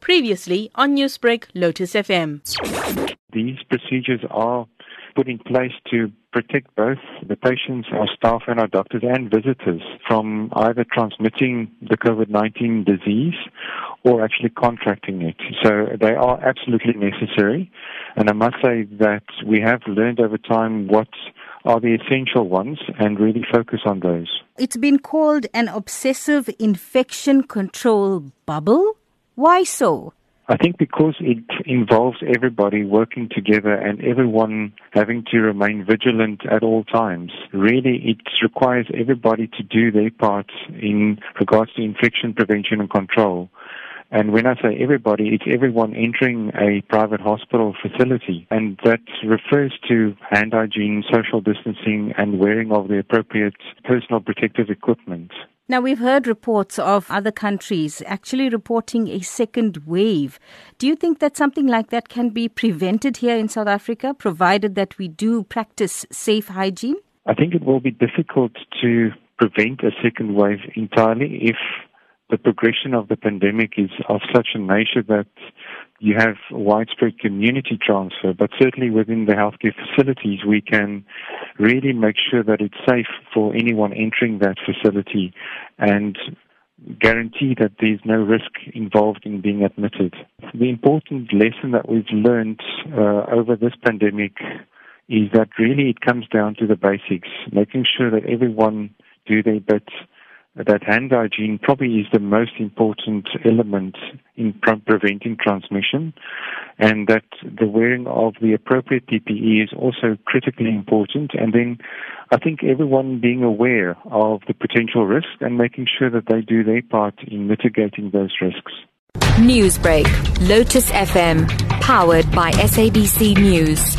Previously on Newsbreak, Lotus FM. These procedures are put in place to protect both the patients, our staff, and our doctors and visitors from either transmitting the COVID 19 disease or actually contracting it. So they are absolutely necessary. And I must say that we have learned over time what are the essential ones and really focus on those. It's been called an obsessive infection control bubble. Why so? I think because it involves everybody working together and everyone having to remain vigilant at all times. Really, it requires everybody to do their part in regards to infection prevention and control. And when I say everybody, it's everyone entering a private hospital facility. And that refers to hand hygiene, social distancing, and wearing of the appropriate personal protective equipment. Now, we've heard reports of other countries actually reporting a second wave. Do you think that something like that can be prevented here in South Africa, provided that we do practice safe hygiene? I think it will be difficult to prevent a second wave entirely if the progression of the pandemic is of such a nature that you have widespread community transfer, but certainly within the healthcare facilities, we can really make sure that it's safe for anyone entering that facility and guarantee that there's no risk involved in being admitted. The important lesson that we've learned uh, over this pandemic is that really it comes down to the basics, making sure that everyone do their bit that hand hygiene probably is the most important element in preventing transmission, and that the wearing of the appropriate PPE is also critically important. And then I think everyone being aware of the potential risk and making sure that they do their part in mitigating those risks. Newsbreak, Lotus FM, powered by SABC News.